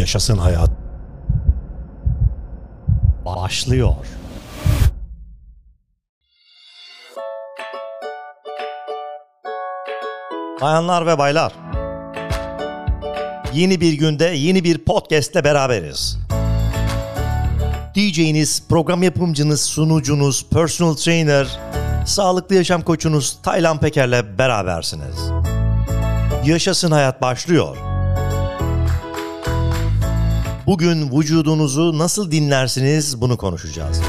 Yaşasın hayat. Başlıyor. Bayanlar ve baylar. Yeni bir günde yeni bir podcast'le beraberiz. DJ'niz, program yapımcınız, sunucunuz, personal trainer, sağlıklı yaşam koçunuz Taylan Peker'le berabersiniz. Yaşasın hayat başlıyor. Bugün vücudunuzu nasıl dinlersiniz bunu konuşacağız.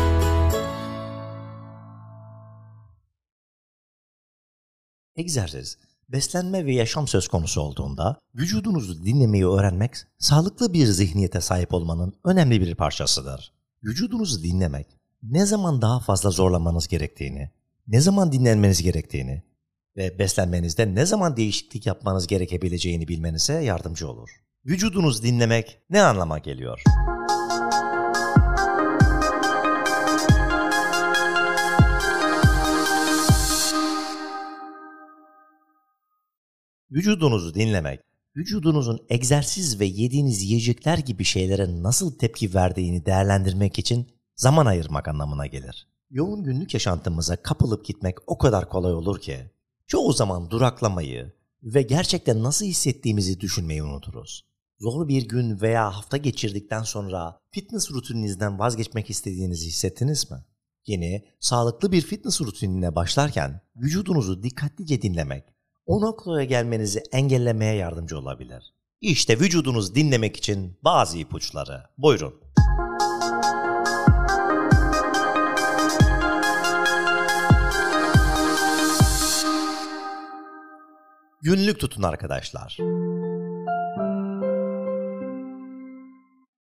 Egzersiz, beslenme ve yaşam söz konusu olduğunda vücudunuzu dinlemeyi öğrenmek sağlıklı bir zihniyete sahip olmanın önemli bir parçasıdır. Vücudunuzu dinlemek, ne zaman daha fazla zorlamanız gerektiğini, ne zaman dinlenmeniz gerektiğini ve beslenmenizde ne zaman değişiklik yapmanız gerekebileceğini bilmenize yardımcı olur. Vücudunuz dinlemek ne anlama geliyor? Vücudunuzu dinlemek, vücudunuzun egzersiz ve yediğiniz yiyecekler gibi şeylere nasıl tepki verdiğini değerlendirmek için zaman ayırmak anlamına gelir. Yoğun günlük yaşantımıza kapılıp gitmek o kadar kolay olur ki, çoğu zaman duraklamayı ve gerçekten nasıl hissettiğimizi düşünmeyi unuturuz. Zor bir gün veya hafta geçirdikten sonra fitness rutininizden vazgeçmek istediğinizi hissettiniz mi? Yeni, sağlıklı bir fitness rutinine başlarken vücudunuzu dikkatlice dinlemek, o noktaya gelmenizi engellemeye yardımcı olabilir. İşte vücudunuz dinlemek için bazı ipuçları. Buyurun. Günlük tutun arkadaşlar.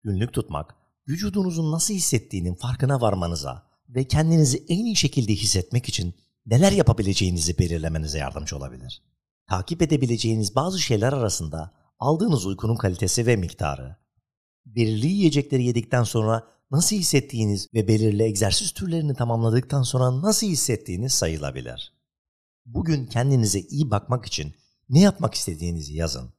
Günlük tutmak, vücudunuzun nasıl hissettiğinin farkına varmanıza ve kendinizi en iyi şekilde hissetmek için neler yapabileceğinizi belirlemenize yardımcı olabilir. Takip edebileceğiniz bazı şeyler arasında aldığınız uykunun kalitesi ve miktarı, belirli yiyecekleri yedikten sonra nasıl hissettiğiniz ve belirli egzersiz türlerini tamamladıktan sonra nasıl hissettiğiniz sayılabilir. Bugün kendinize iyi bakmak için ne yapmak istediğinizi yazın.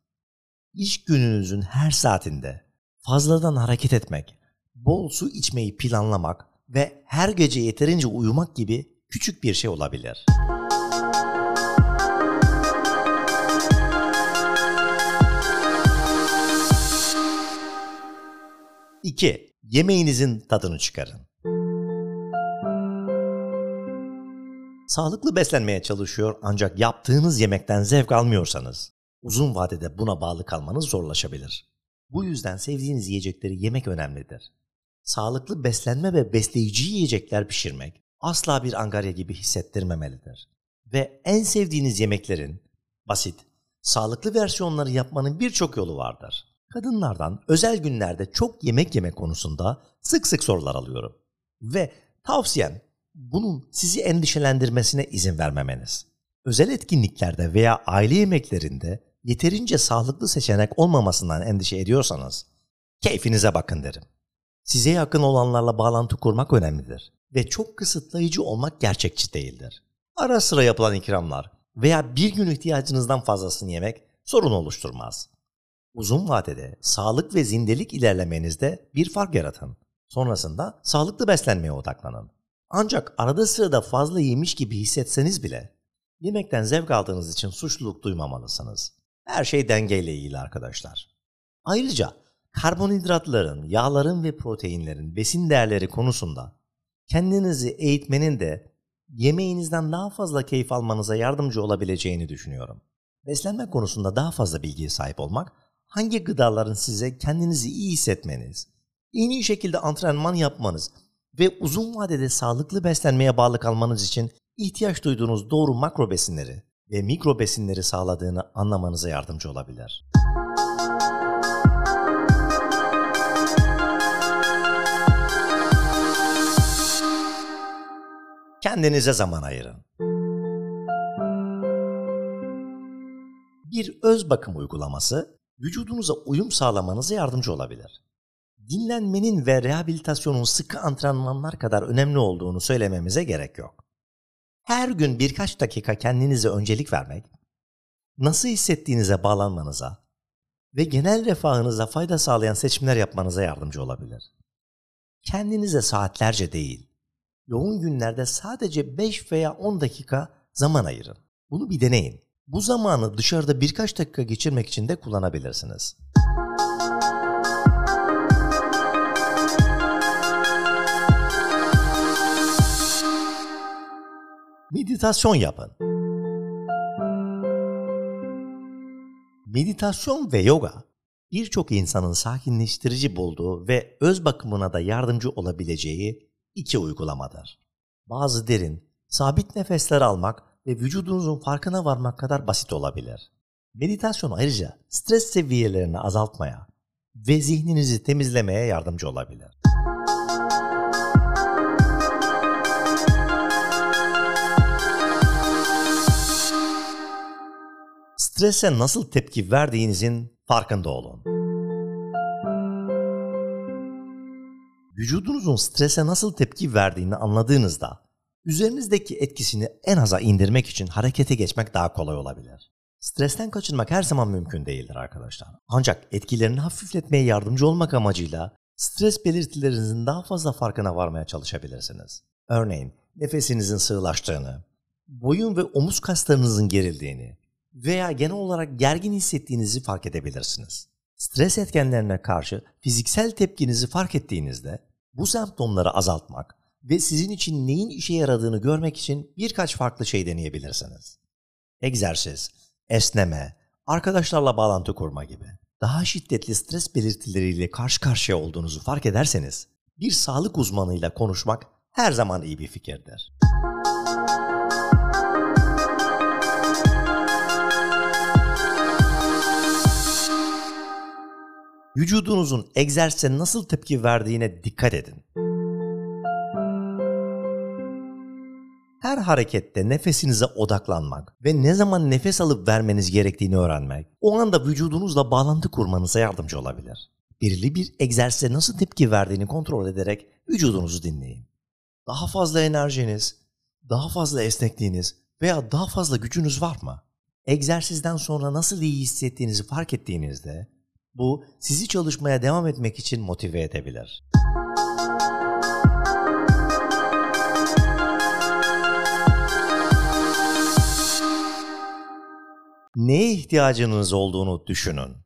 İş gününüzün her saatinde fazladan hareket etmek, bol su içmeyi planlamak ve her gece yeterince uyumak gibi küçük bir şey olabilir. İki, yemeğinizin tadını çıkarın. Sağlıklı beslenmeye çalışıyor ancak yaptığınız yemekten zevk almıyorsanız uzun vadede buna bağlı kalmanız zorlaşabilir. Bu yüzden sevdiğiniz yiyecekleri yemek önemlidir. Sağlıklı beslenme ve besleyici yiyecekler pişirmek asla bir angarya gibi hissettirmemelidir. Ve en sevdiğiniz yemeklerin basit, sağlıklı versiyonları yapmanın birçok yolu vardır. Kadınlardan özel günlerde çok yemek yeme konusunda sık sık sorular alıyorum. Ve tavsiyem bunun sizi endişelendirmesine izin vermemeniz. Özel etkinliklerde veya aile yemeklerinde yeterince sağlıklı seçenek olmamasından endişe ediyorsanız keyfinize bakın derim. Size yakın olanlarla bağlantı kurmak önemlidir ve çok kısıtlayıcı olmak gerçekçi değildir. Ara sıra yapılan ikramlar veya bir gün ihtiyacınızdan fazlasını yemek sorun oluşturmaz. Uzun vadede sağlık ve zindelik ilerlemenizde bir fark yaratın. Sonrasında sağlıklı beslenmeye odaklanın. Ancak arada sırada fazla yemiş gibi hissetseniz bile yemekten zevk aldığınız için suçluluk duymamalısınız. Her şey dengeyle ilgili arkadaşlar. Ayrıca karbonhidratların, yağların ve proteinlerin besin değerleri konusunda kendinizi eğitmenin de yemeğinizden daha fazla keyif almanıza yardımcı olabileceğini düşünüyorum. Beslenme konusunda daha fazla bilgiye sahip olmak, hangi gıdaların size kendinizi iyi hissetmeniz, en iyi şekilde antrenman yapmanız ve uzun vadede sağlıklı beslenmeye bağlı kalmanız için ihtiyaç duyduğunuz doğru makro besinleri ve mikro besinleri sağladığını anlamanıza yardımcı olabilir. Kendinize zaman ayırın. Bir öz bakım uygulaması vücudunuza uyum sağlamanıza yardımcı olabilir. Dinlenmenin ve rehabilitasyonun sıkı antrenmanlar kadar önemli olduğunu söylememize gerek yok. Her gün birkaç dakika kendinize öncelik vermek, nasıl hissettiğinize bağlanmanıza ve genel refahınıza fayda sağlayan seçimler yapmanıza yardımcı olabilir. Kendinize saatlerce değil, yoğun günlerde sadece 5 veya 10 dakika zaman ayırın. Bunu bir deneyin. Bu zamanı dışarıda birkaç dakika geçirmek için de kullanabilirsiniz. Meditasyon yapın. Meditasyon ve yoga birçok insanın sakinleştirici bulduğu ve öz bakımına da yardımcı olabileceği iki uygulamadır. Bazı derin, sabit nefesler almak ve vücudunuzun farkına varmak kadar basit olabilir. Meditasyon ayrıca stres seviyelerini azaltmaya ve zihninizi temizlemeye yardımcı olabilir. Strese nasıl tepki verdiğinizin farkında olun. Vücudunuzun strese nasıl tepki verdiğini anladığınızda üzerinizdeki etkisini en aza indirmek için harekete geçmek daha kolay olabilir. Stresten kaçınmak her zaman mümkün değildir arkadaşlar. Ancak etkilerini hafifletmeye yardımcı olmak amacıyla stres belirtilerinizin daha fazla farkına varmaya çalışabilirsiniz. Örneğin nefesinizin sığlaştığını, boyun ve omuz kaslarınızın gerildiğini, veya genel olarak gergin hissettiğinizi fark edebilirsiniz. Stres etkenlerine karşı fiziksel tepkinizi fark ettiğinizde bu semptomları azaltmak ve sizin için neyin işe yaradığını görmek için birkaç farklı şey deneyebilirsiniz. Egzersiz, esneme, arkadaşlarla bağlantı kurma gibi. Daha şiddetli stres belirtileriyle karşı karşıya olduğunuzu fark ederseniz bir sağlık uzmanıyla konuşmak her zaman iyi bir fikirdir. Vücudunuzun egzersize nasıl tepki verdiğine dikkat edin. Her harekette nefesinize odaklanmak ve ne zaman nefes alıp vermeniz gerektiğini öğrenmek, o anda vücudunuzla bağlantı kurmanıza yardımcı olabilir. Belirli bir egzersize nasıl tepki verdiğini kontrol ederek vücudunuzu dinleyin. Daha fazla enerjiniz, daha fazla esnekliğiniz veya daha fazla gücünüz var mı? Egzersizden sonra nasıl iyi hissettiğinizi fark ettiğinizde bu sizi çalışmaya devam etmek için motive edebilir. Neye ihtiyacınız olduğunu düşünün.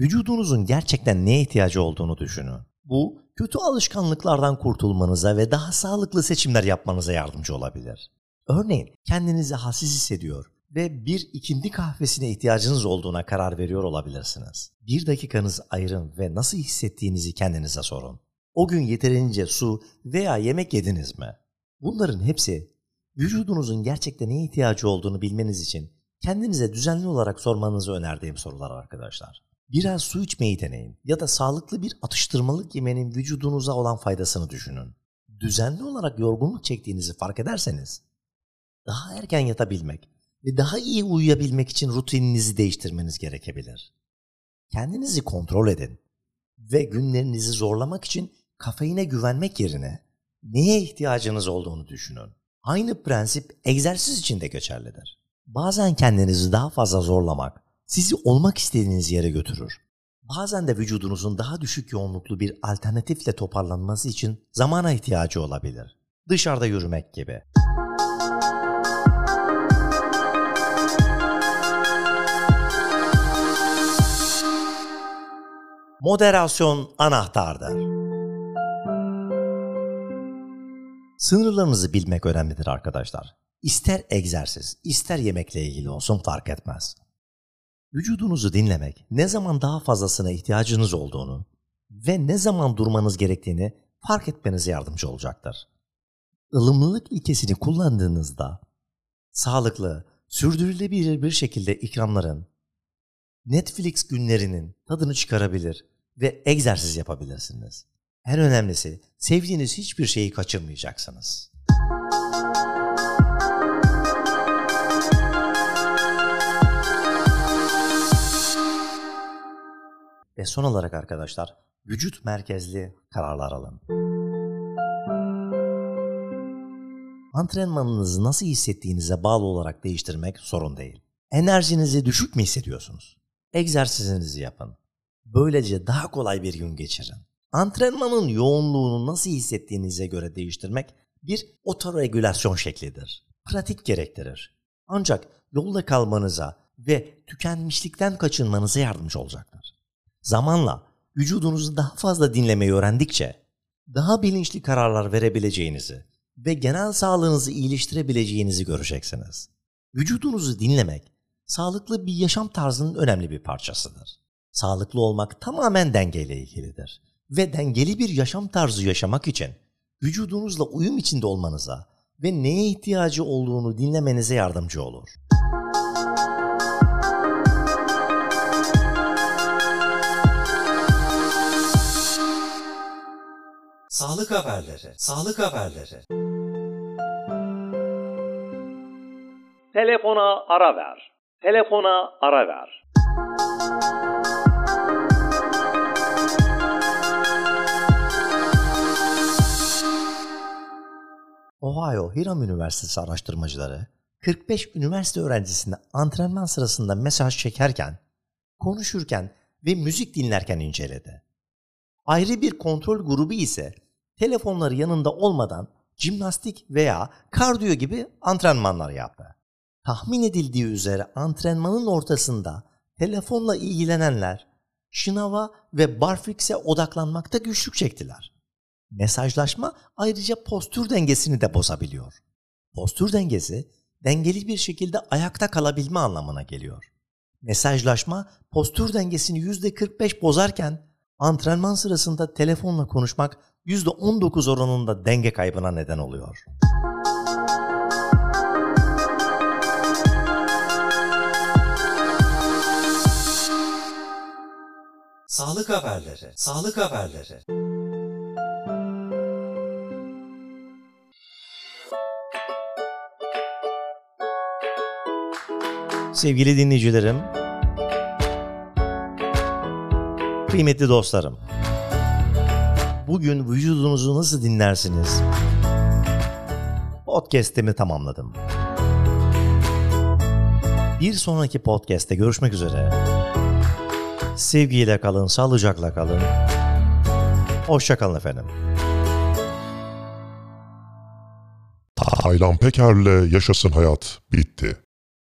Vücudunuzun gerçekten neye ihtiyacı olduğunu düşünün. Bu kötü alışkanlıklardan kurtulmanıza ve daha sağlıklı seçimler yapmanıza yardımcı olabilir. Örneğin kendinizi halsiz hissediyor ve bir ikindi kahvesine ihtiyacınız olduğuna karar veriyor olabilirsiniz. Bir dakikanız ayırın ve nasıl hissettiğinizi kendinize sorun. O gün yeterince su veya yemek yediniz mi? Bunların hepsi vücudunuzun gerçekten neye ihtiyacı olduğunu bilmeniz için kendinize düzenli olarak sormanızı önerdiğim sorular arkadaşlar. Biraz su içmeyi deneyin ya da sağlıklı bir atıştırmalık yemenin vücudunuza olan faydasını düşünün. Düzenli olarak yorgunluk çektiğinizi fark ederseniz daha erken yatabilmek ve daha iyi uyuyabilmek için rutininizi değiştirmeniz gerekebilir. Kendinizi kontrol edin ve günlerinizi zorlamak için kafeine güvenmek yerine neye ihtiyacınız olduğunu düşünün. Aynı prensip egzersiz için de geçerlidir. Bazen kendinizi daha fazla zorlamak sizi olmak istediğiniz yere götürür. Bazen de vücudunuzun daha düşük yoğunluklu bir alternatifle toparlanması için zamana ihtiyacı olabilir. Dışarıda yürümek gibi. Moderasyon anahtardır. Sınırlarınızı bilmek önemlidir arkadaşlar. İster egzersiz, ister yemekle ilgili olsun fark etmez. Vücudunuzu dinlemek, ne zaman daha fazlasına ihtiyacınız olduğunu ve ne zaman durmanız gerektiğini fark etmenize yardımcı olacaktır. Ilımlılık ilkesini kullandığınızda sağlıklı, sürdürülebilir bir şekilde ikramların, Netflix günlerinin tadını çıkarabilir ve egzersiz yapabilirsiniz. En önemlisi sevdiğiniz hiçbir şeyi kaçırmayacaksınız. Ve son olarak arkadaşlar vücut merkezli kararlar alın. Antrenmanınızı nasıl hissettiğinize bağlı olarak değiştirmek sorun değil. Enerjinizi düşük mü hissediyorsunuz? Egzersizinizi yapın. Böylece daha kolay bir gün geçirin. Antrenmanın yoğunluğunu nasıl hissettiğinize göre değiştirmek bir otoregülasyon şeklidir. Pratik gerektirir. Ancak yolda kalmanıza ve tükenmişlikten kaçınmanıza yardımcı olacaktır. Zamanla vücudunuzu daha fazla dinlemeyi öğrendikçe daha bilinçli kararlar verebileceğinizi ve genel sağlığınızı iyileştirebileceğinizi göreceksiniz. Vücudunuzu dinlemek sağlıklı bir yaşam tarzının önemli bir parçasıdır. Sağlıklı olmak tamamen dengeyle ilgilidir ve dengeli bir yaşam tarzı yaşamak için vücudunuzla uyum içinde olmanıza ve neye ihtiyacı olduğunu dinlemenize yardımcı olur. Sağlık haberleri, sağlık haberleri. Telefona ara ver. Telefona ara ver. Ohio Hiram Üniversitesi araştırmacıları 45 üniversite öğrencisine antrenman sırasında mesaj çekerken, konuşurken ve müzik dinlerken inceledi. Ayrı bir kontrol grubu ise telefonları yanında olmadan jimnastik veya kardiyo gibi antrenmanlar yaptı. Tahmin edildiği üzere antrenmanın ortasında telefonla ilgilenenler şınava ve barfix'e odaklanmakta güçlük çektiler. Mesajlaşma ayrıca postür dengesini de bozabiliyor. Postür dengesi dengeli bir şekilde ayakta kalabilme anlamına geliyor. Mesajlaşma postür dengesini %45 bozarken antrenman sırasında telefonla konuşmak %19 oranında denge kaybına neden oluyor. Sağlık haberleri, sağlık haberleri. Sevgili dinleyicilerim, kıymetli dostlarım, bugün vücudunuzu nasıl dinlersiniz? Podcast'imi tamamladım. Bir sonraki podcast'te görüşmek üzere. Sevgiyle kalın, sağlıcakla kalın. Hoşçakalın efendim. Taylan Peker'le Yaşasın Hayat bitti.